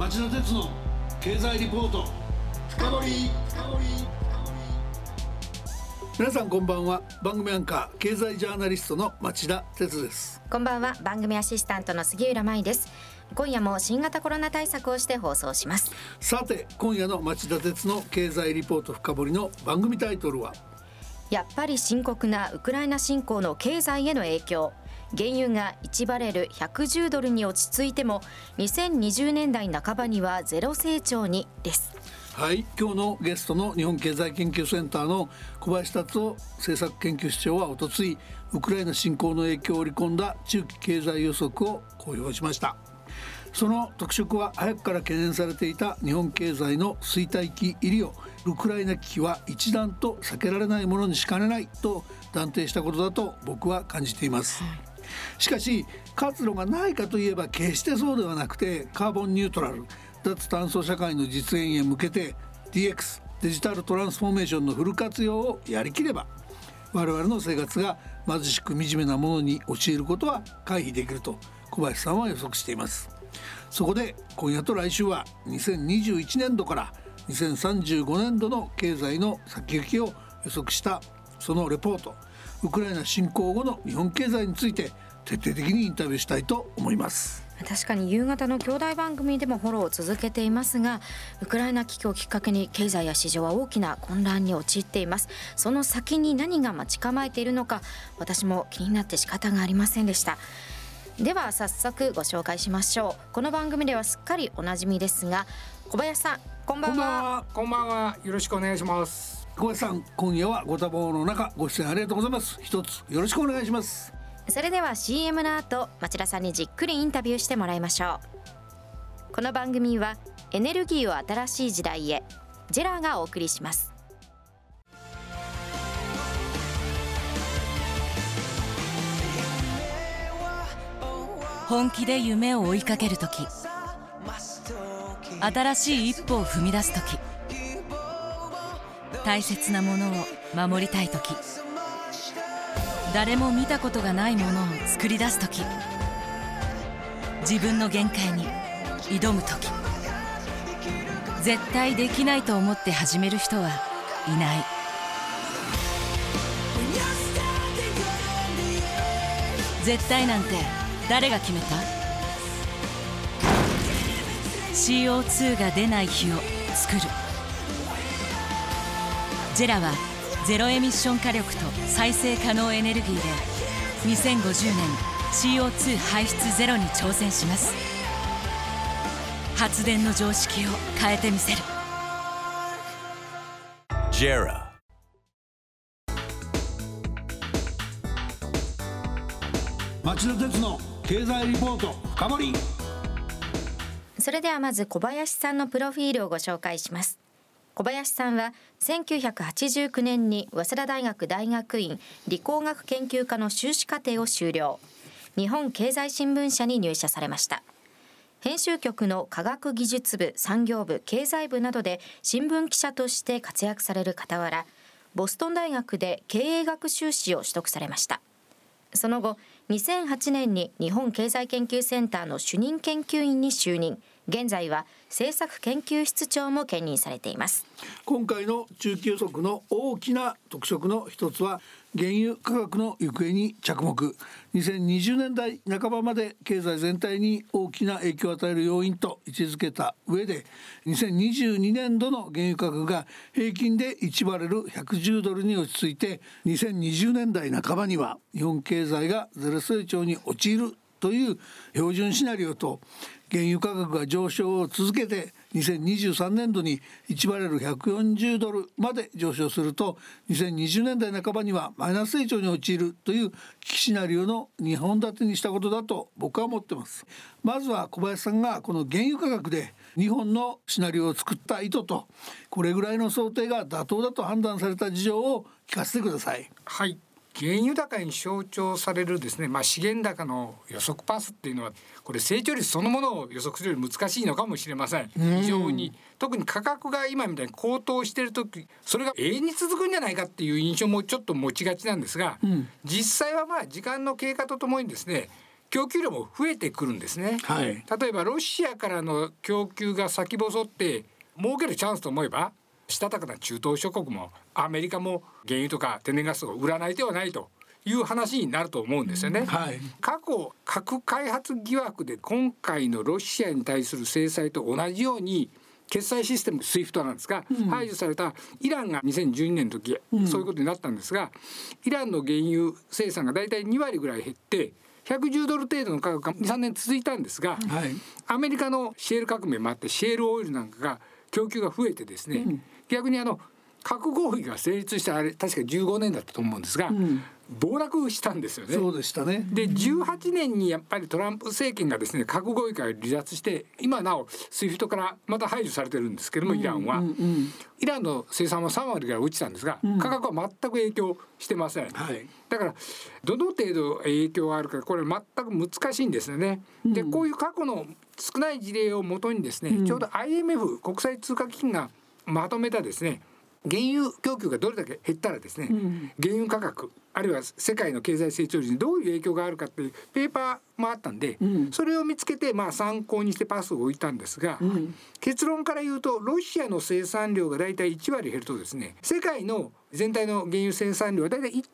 町田鉄の経済リポート。深掘皆さんこんばんは。番組アンカー経済ジャーナリストの町田鉄です。こんばんは。番組アシスタントの杉浦舞です。今夜も新型コロナ対策をして放送します。さて今夜の町田鉄の経済リポート深掘りの番組タイトルは？やっぱり深刻なウクライナ侵攻の経済への影響原油が1バレル110ドルに落ち着いても2020年代半ばにはゼロ成長にです。はい。今日のゲストの日本経済研究センターの小林達夫政策研究室長はおとついウクライナ侵攻の影響を織り込んだ中期経済予測を公表しました。その特色は早くから懸念されていた日本経済の衰退期入りをウクライナ危機は一段と避けられないものにしかねないと断定したことだと僕は感じています、しかし活路がないかといえば決してそうではなくてカーボンニュートラル脱炭素社会の実現へ向けて DX デジタルトランスフォーメーションのフル活用をやりきれば我々の生活が貧しく惨めなものに陥ることは回避できると小林さんは予測しています。そこで今夜と来週は2021年度から2035年度の経済の先行きを予測したそのレポート。ウクライナ侵攻後の日本経済について徹底的にインタビューしたいと思います。確かに夕方の兄弟番組でもフォローを続けていますがウクライナ危機をきっかけに経済や市場は大きな混乱に陥っています。その先に何が待ち構えているのか私も気になって仕方がありませんでした。では早速ご紹介しましょう。この番組ではすっかりおなじみですが小林さんこんばんは。こんばんは。よろしくお願いします小林さん今夜はご多忙の中ご出演ありがとうござい。ます一つよろしくお願い。しますそれでは CM の後町田さんにじっくりインタビューしてもらい。ましょうこの番組はエネルギーを新しい。時代へジェラーがお送りします本気で夢を追い。かける時新しい。一歩を踏み出す時大切なものを守りたい時。誰も見たことがないものを作り出す時。自分の限界に挑む時。絶対できないと思って始める人はいない。絶対なんて誰が決めた？CO2 が出ない日を作る。ジェラはゼロエミッション火力と再生可能エネルギーで2050年 CO2 排出ゼロに挑戦します。発電の常識を変えてみせる。JERA 町田鉄の経済リポート深掘それではまず小林さんのプロフィールをご紹介します小林さんは1989年に早稲田大学大学院理工学研究科の修士課程を修了。日本経済新聞社に入社されました。編集局の科学技術部産業部経済部などで新聞記者として活躍される傍らボストン大学で経営学修士を取得されました。その後2008年に日本経済研究センターの主任研究員に就任。現在は政策研究室長も兼任されています。今回の中期予測の大きな特色の一つは原油価格の行方に着目。2020年代半ばまで経済全体に大きな影響を与える要因と位置づけた上で2022年度の原油価格が平均で1バレル110ドルに落ち着いて2020年代半ばには日本経済がゼロ成長に陥るという標準シナリオと原油価格が上昇を続けて2023年度に1バレル140ドルまで上昇すると2020年代半ばにはマイナス成長に陥るという危機シナリオの2本立てにしたことだと僕は思ってます。まずは小林さんがこの原油価格で日本のシナリオを作った意図とこれぐらいの想定が妥当だと判断された事情を聞かせてください。はい。原油高に象徴されるですね、まあ、資源高の予測パスっていうのはこれ成長率そのものを予測するより難しいのかもしれません。非常に。特に価格が今みたいに高騰してる時それが永遠に続くんじゃないかっていう印象もちょっと持ちがちなんですが、うん、実際はまあ時間の経過とともにですね供給量も増えてくるんですね、はい。例えばロシアからの供給が先細って儲けるチャンスと思えばしたたかな中東諸国もアメリカも原油とか天然ガスを売らない手はないという話になると思うんですよね。はい。過去核開発疑惑で今回のロシアに対する制裁と同じように決済システム SWIFT なんですが、排除されたイランが2012年の時、そういうことになったんですがイランの原油生産がだいたい2割ぐらい減って110ドル程度の価格が23年続いたんですが、はい。アメリカのシェール革命もあってシェールオイルなんかが供給が増えてですね、逆にあの核合意が成立したあれ確か15年だったと思うんですが、暴落したんですよね。そうでしたね。で18年にやっぱりトランプ政権がですね核合意から離脱して今なお SWIFT からまた排除されてるんですけどもイランは、うんうん。イランの生産は3割ぐらい落ちたんですが、価格は全く影響してません、はい。だからどの程度影響があるかこれ全く難しいんですよね。でこういう過去の少ない事例をもとにですね、ちょうど IMF 国際通貨基金がまとめたですね原油供給がどれだけ減ったらですね、原油価格あるいは世界の経済成長率にどういう影響があるかっていうペーパーもあったんで、それを見つけてまあ参考にしてパスを置いたんですが、結論から言うとロシアの生産量がだいたい1割減るとですね世界の全体の原油生産量はだいたい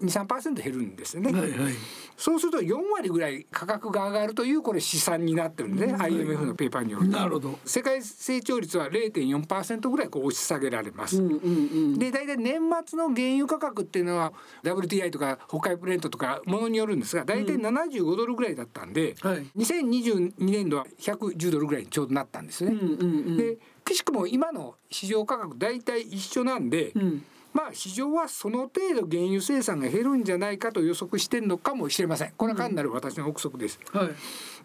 1.23%減るんですよね。はいはい。そうすると4割ぐらい価格が上がるというこれ試算になってるんでね、IMF のペーパーによると。なるほど。世界成長率は0.4%ぐらいこう押し下げられます。うんうんうん。で大体年末の原油価格っていうのは WTI とか北海プレートとかものによるんですが大体75ドルぐらいだったんで、はい。2022年度は110ドルぐらいにちょうどなったんですね。うんうんうん。でくしくも今の市場価格大体一緒なんで、んまあ市場はその程度原油生産が減るんじゃないかと予測してるのかもしれません。これは単なる私の憶測です。はい。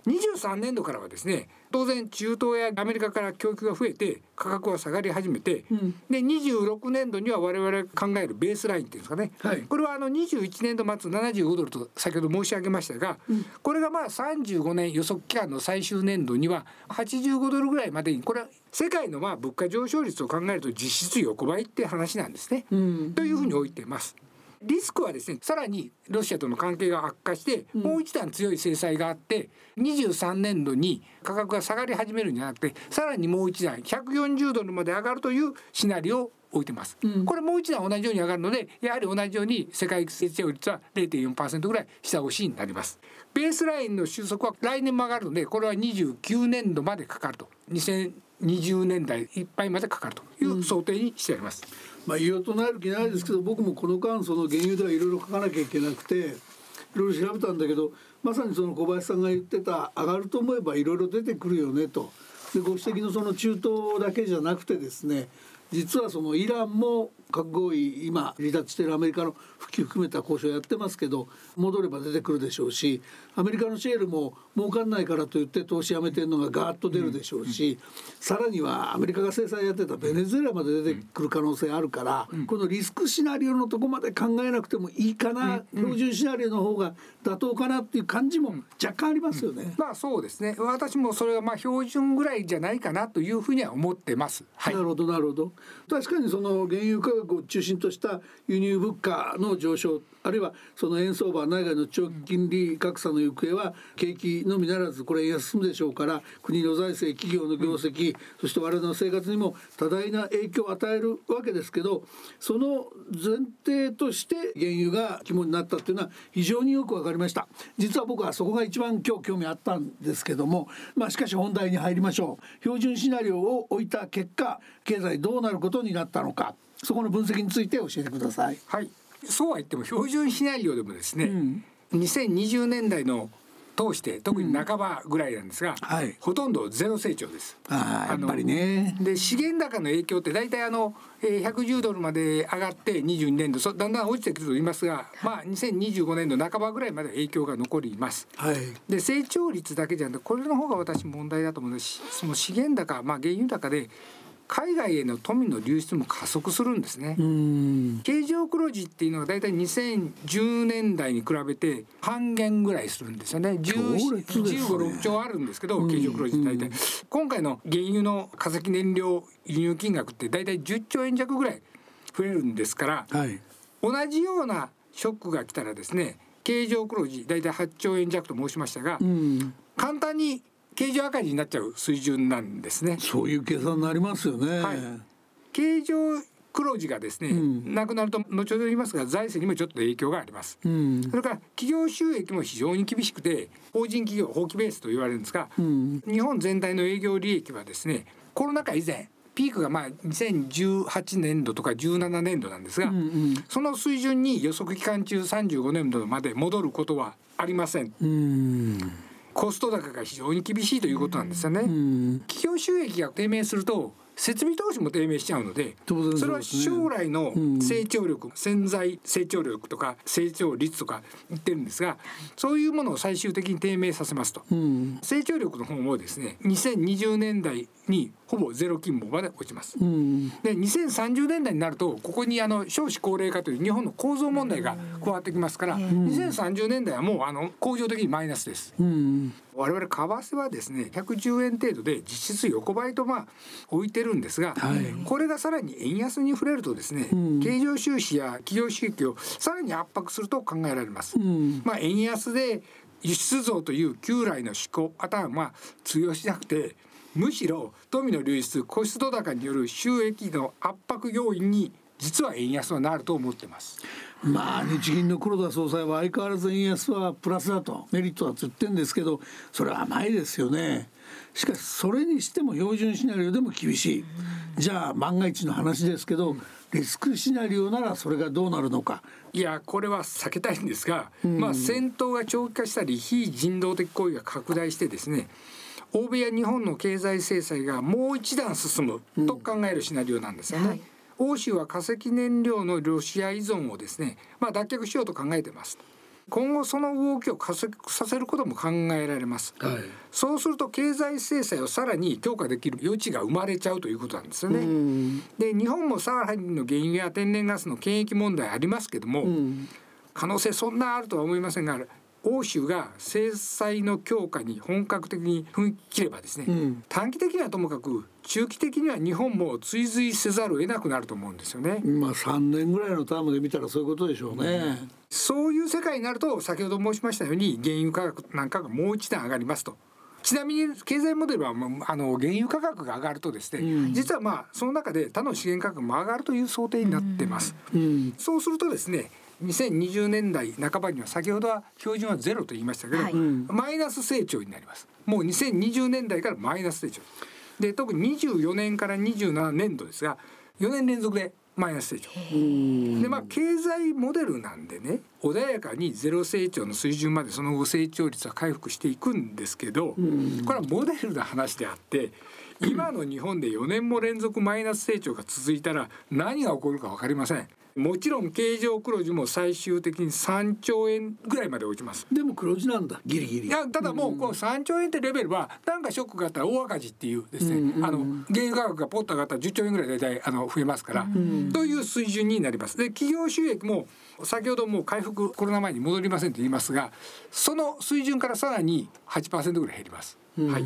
23年度からはですね当然中東やアメリカから供給が増えて価格は下がり始めて、で26年度には我々が考えるベースラインっていうんですかね、はい。これはあの21年度末75ドルと先ほど申し上げましたが、これがまあ35年予測期間の最終年度には85ドルぐらいまでにこれは世界のまあ物価上昇率を考えると実質横ばいって話なんですね。うんというふうに置いてます。リスクはですねさらにロシアとの関係が悪化して、もう一段強い制裁があって23年度に価格が下がり始めるんじゃなくてさらにもう一段140ドルまで上がるというシナリオを置いてます、これもう一段同じように上がるのでやはり同じように世界成長率は0.4%ぐらい下押しになります。ベースラインの収束は来年も上がるのでこれは29年度までかかると。2020年代いっぱいまでかかるという想定にしてあります、まあ言おうとなる気ないですけど僕もこの間その原油ではいろいろ書かなきゃいけなくていろいろ調べたんだけどまさにその小林さんが言ってた上がると思えばいろいろ出てくるよねと。でご指摘のその中東だけじゃなくてですね実はそのイランも核合意今離脱しているアメリカの復帰含めた交渉やってますけど戻れば出てくるでしょうしアメリカのシェールも儲かんないからといって投資やめてるのがガーッと出るでしょうし、さらにはアメリカが制裁やってたベネズエラまで出てくる可能性あるから、このリスクシナリオのとこまで考えなくてもいいかな、標準シナリオの方が妥当かなっていう感じも若干ありますよね。まあそうですね。私もそれはまあ標準ぐらいじゃないかなというふうには思ってます。はい。なるほどなるほど。確かにその原油価格を中心とした輸入物価の上昇あるいはその円相場内外の長期金利格差の行方は景気のみならずこれ円安進むでしょうから国の財政企業の業績、そして我々の生活にも多大な影響を与えるわけですけどその前提として原油が肝になったっていうのは非常によくわかりました実は僕はそこが一番今日興味あったんですけどもまあしかし本題に入りましょう標準シナリオを置いた結果経済どうなることになったのかそこの分析について教えてください。はい、そうは言っても標準シナリオでもですね、2020年代の通して特に半ばぐらいなんですが、はいほとんどゼロ成長です。ああやっぱりのね。で資源高の影響って大体あの、えー、110ドルまで上がって22年度そだんだん落ちてくると言いますが、まあ、2025年度半ばぐらいまで影響が残ります。はい。で成長率だけじゃなくてこれの方が私問題だと思うのでしその資源高、まあ、原油高で海外への富の流出も加速するんですね。うん。経常黒字っていうのはだいたい2010年代に比べて半減ぐらいするんですよね。強烈ですね15、6兆あるんですけど経常黒字大体、今回の原油の化石燃料輸入金額ってだいたい10兆円弱ぐらい増えるんですから、はい。同じようなショックが来たらですね経常黒字大体8兆円弱と申しましたが、うん、簡単に経常赤字になっちゃう水準なんですね。そういう計算になりますよね。はい。経常黒字がですね、うん。なくなると後ほど言いますが財政にもちょっと影響があります。うん。それから企業収益も非常に厳しくて法人企業法規ベースと言われるんですが、うん。日本全体の営業利益はですねコロナ禍以前ピークがまあ2018年度とか17年度なんですが、うんうん。その水準に予測期間中35年度まで戻ることはありません。うんコスト高が非常に厳しいということなんですよね、うん。企業収益が低迷すると設備投資も低迷しちゃうのでそれは将来のうん。成長力、潜在成長力とか成長率とか言ってるんですがそういうものを最終的に低迷させますと。うん。成長力の方もですね2020年代にほぼゼロ金棒まで落ちます。うん。で2030年代になるとここにあの少子高齢化という日本の構造問題が加わってきますから2030年代はもうあの恒常的にマイナスです。うん我々為替はですね110円程度で実質横ばいとまあ置いてるんですが、はい。これがさらに円安に触れるとですね、うん。経常収支や企業収益をさらに圧迫すると考えられます。うん。まあ、円安で輸出増という旧来の思考パターンは通用しなくてむしろ富の流出コスト高による収益の圧迫要因に実は円安はなると思ってます。まあ日銀の黒田総裁は相変わらず円安はプラスだとメリットだと言ってるんですけどそれは甘いですよね。しかしそれにしても標準シナリオでも厳しい。じゃあ万が一の話ですけどリスクシナリオならそれがどうなるのか。いやこれは避けたいんですが、まあ戦闘が長期化したり非人道的行為が拡大してですね欧米や日本の経済制裁がもう一段進むと考えるシナリオなんですよね。はい欧州は化石燃料のロシア依存をですね、まあ、脱却しようと考えてます。今後その動きを加速させることも考えられます。はいそうすると経済制裁をさらに強化できる余地が生まれちゃうということなんですよね。うんで日本もさらにの原油や天然ガスの権益問題ありますけども、うん可能性そんなあるとは思いませんが欧州が制裁の強化に本格的に踏み切ればですね、うん短期的にはともかく中期的には日本も追随せざるを得なくなると思うんですよね。まあ3年ぐらいのタームで見たらそういうことでしょうね。そういう世界になると先ほど申しましたように原油価格なんかがもう一段上がりますと。ちなみに経済モデルはあの原油価格が上がるとですね、うん実はまあその中で他の資源価格も上がるという想定になってます。うんそうするとですね2020年代半ばには先ほどは標準はゼロと言いましたけど、はい。マイナス成長になります。もう2020年代からマイナス成長。で特に24年から27年度ですが4年連続でマイナス成長。うん。でまあ経済モデルなんでね穏やかにゼロ成長の水準までその後成長率は回復していくんですけど、ん。これはモデルの話であって今の日本で4年も連続マイナス成長が続いたら何が起こるか分かりません。もちろん経常黒字も最終的に3兆円ぐらいまで落ちます。でも黒字なんだギリギリ。いやただもうこう3兆円ってレベルはなんかショックがあったら大赤字っていうですね、あの原油価格がポッと上がったら10兆円ぐらい大体あの増えますから、という水準になります。で企業収益も先ほどもう回復コロナ前に戻りませんと言いますがその水準からさらに8%ぐらい減ります。はい、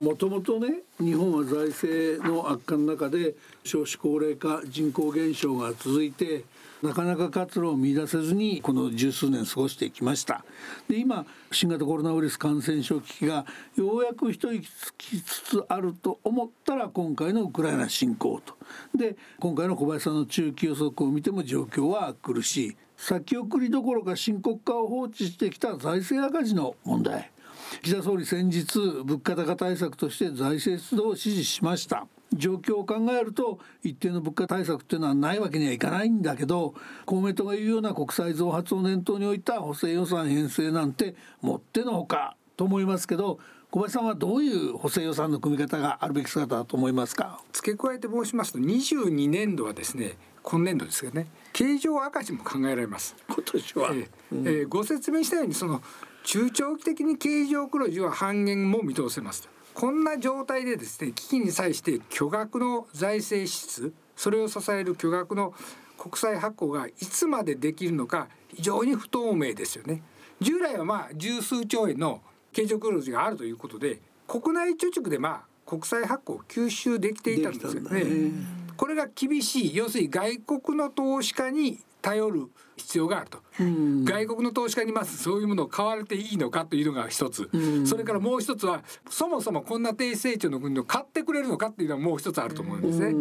もともとね日本は財政の悪化の中で少子高齢化人口減少が続いてなかなか活路を見出せずにこの十数年過ごしてきました。で今新型コロナウイルス感染症危機がようやく一息つきつつあると思ったら今回のウクライナ侵攻と。で今回の小林さんの中期予測を見ても状況は苦しい。先送りどころか深刻化を放置してきた財政赤字の問題。岸田総理先日物価高対策として財政出動を指示しました。状況を考えると一定の物価対策っていうのはないわけにはいかないんだけど公明党が言うような国債増発を念頭に置いた補正予算編成なんてもってのほかと思いますけど小林さんはどういう補正予算の組み方があるべき姿だと思いますか？付け加えて申しますと22年度はですね今年度ですけどね経常赤字も考えられます。今年は、ええええご説明したようにその中長期的に経常黒字は半減も見通せますこんな状態でですね危機に際して巨額の財政支出それを支える巨額の国債発行がいつまでできるのか非常に不透明ですよね。従来はまあ十数兆円の経常黒字があるということで国内貯蓄でまあ国債発行を吸収できていたんですよね。これが厳しい要するに外国の投資家に頼る必要があると、外国の投資家にまずそういうものを買われていいのかというのが一つ、それからもう一つはそもそもこんな低成長の国を買ってくれるのかっていうのはもう一つあると思うんですね、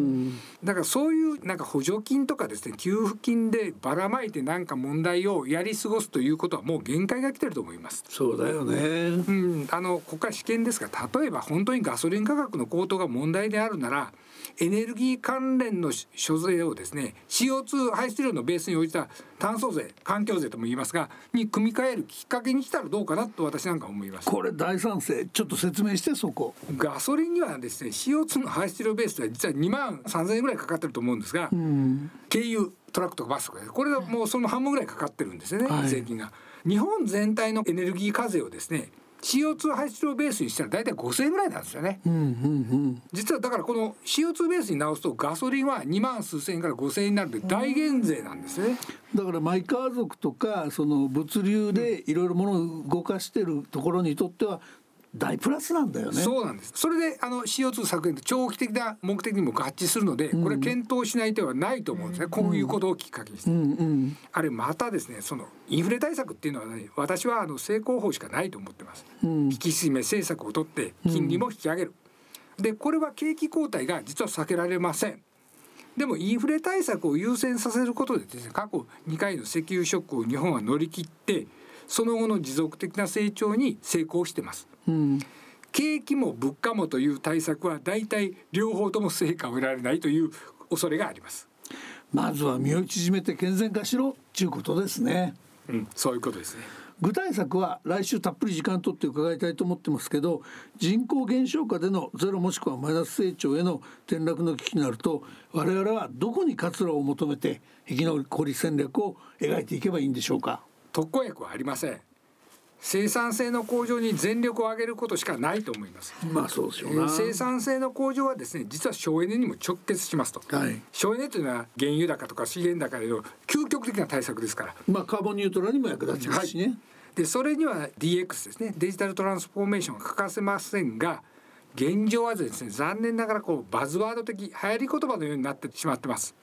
だからそういうなんか補助金とかですね給付金でばらまいてなんか問題をやり過ごすということはもう限界が来てると思います。そうだよね、うん、あのここから試験ですが例えば本当にガソリン価格の高騰が問題であるならエネルギー関連の所税をですね CO2 排出量のベースに応じた炭素税環境税とも言いますがに組み替えるきっかけに来たらどうかなと私なんか思います。これ大賛成ちょっと説明してそこ。ガソリンにはですね CO2 の排出量ベースでは実は2万3000円ぐらいかかってると思うんですが、うん、軽油トラックとかバスとかこれはもうその半分ぐらいかかってるんですよね、はい、税金が。日本全体のエネルギー課税をですね CO2 排出量ベースにしたら大体5,000円ぐらいなんですよね、うんうんうん、実はだからこの CO2 ベースに直すとガソリンは2万数千円から5,000円になるんで大減税なんですね、だからマイカー族とかその物流でいろいろものを動かしてるところにとっては大プラスなんだよね。そうなんです。それであの CO2 削減と長期的な目的にも合致するので、これ検討しない手はないと思うんですね、うん、こういうことをきっかけにして、うんうん、あれまたですねそのインフレ対策っていうのは、ね、私はあの成功法しかないと思ってます、うん、引き締め政策を取って金利も引き上げる、でこれは景気後退が実は避けられません。でもインフレ対策を優先させることでですね過去2回の石油ショックを日本は乗り切ってその後の持続的な成長に成功してます。うん、景気も物価もという対策は大体両方とも成果を得られないという恐れがあります。まずは身を縮めて健全化しろということですね。うん、そういうことですね。具体策は来週たっぷり時間取って伺いたいと思ってますけど人口減少下でのゼロもしくはマイナス成長への転落の危機になると我々はどこに活路を求めて生き残り戦略を描いていけばいいんでしょうか。特効薬はありません生産性の向上に全力を挙げることしかないと思います。まあそうですよ生産性の向上はですね、実は省エネにも直結しますと。はい、省エネというのは原油高とか資源高への究極的な対策ですから。まあカーボンニュートラルにも役立ちますしね。はい、でそれには DX ですね、デジタルトランスフォーメーションが欠かせませんが。現状はですね残念ながらこうバズワード的流行り言葉のようになってしまってます、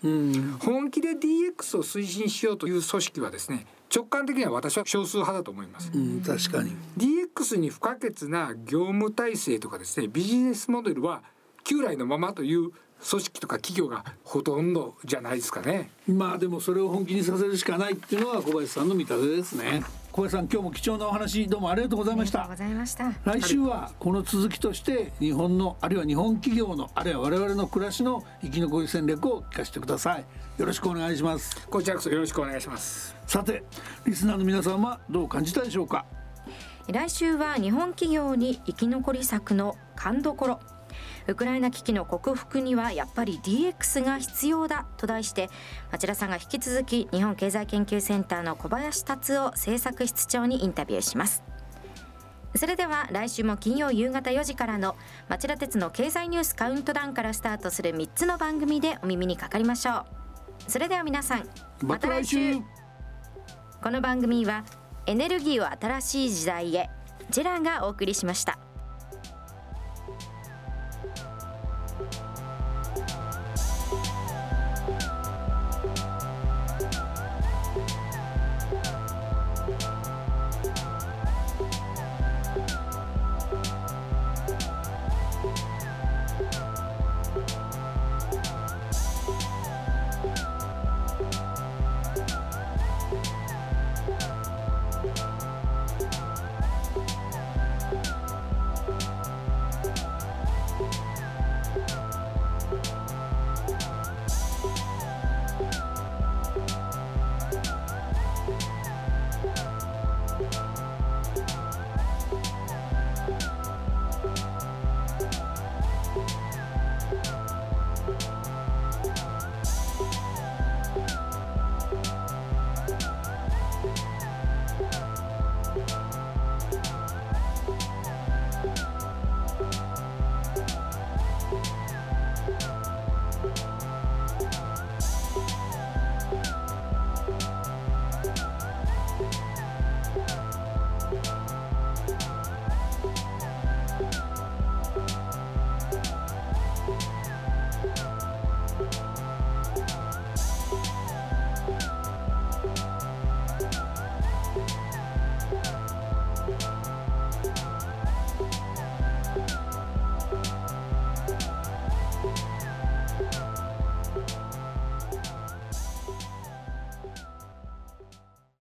本気で DX を推進しようという組織はですね直感的には私は少数派だと思います。うん、確かに DX に不可欠な業務体制とかですねビジネスモデルは旧来のままという組織とか企業がほとんどじゃないですかね。まあでもそれを本気にさせるしかないっていうのは小林さんの見立てですね。小林さん今日も貴重なお話どうもありがとうございました。来週はこの続きとして日本のあるいは日本企業のあるいは我々の暮らしの生き残り戦略を聞かせてください。よろしくお願いします。こちらこそよろしくお願いします。さてリスナーの皆さんはどう感じたでしょうか？来週は日本企業に生き残り策の勘どころウクライナ危機の克服にはやっぱり DX が必要だと題して町田さんが引き続き日本経済研究センターの小林達夫政策室長にインタビューします。それでは来週も金曜夕方4時からの町田鉄の経済ニュースカウントダウンからスタートする3つの番組でお耳にかかりましょう。それでは皆さんまた来週。この番組はエネルギーを新しい時代へジェラがお送りしました。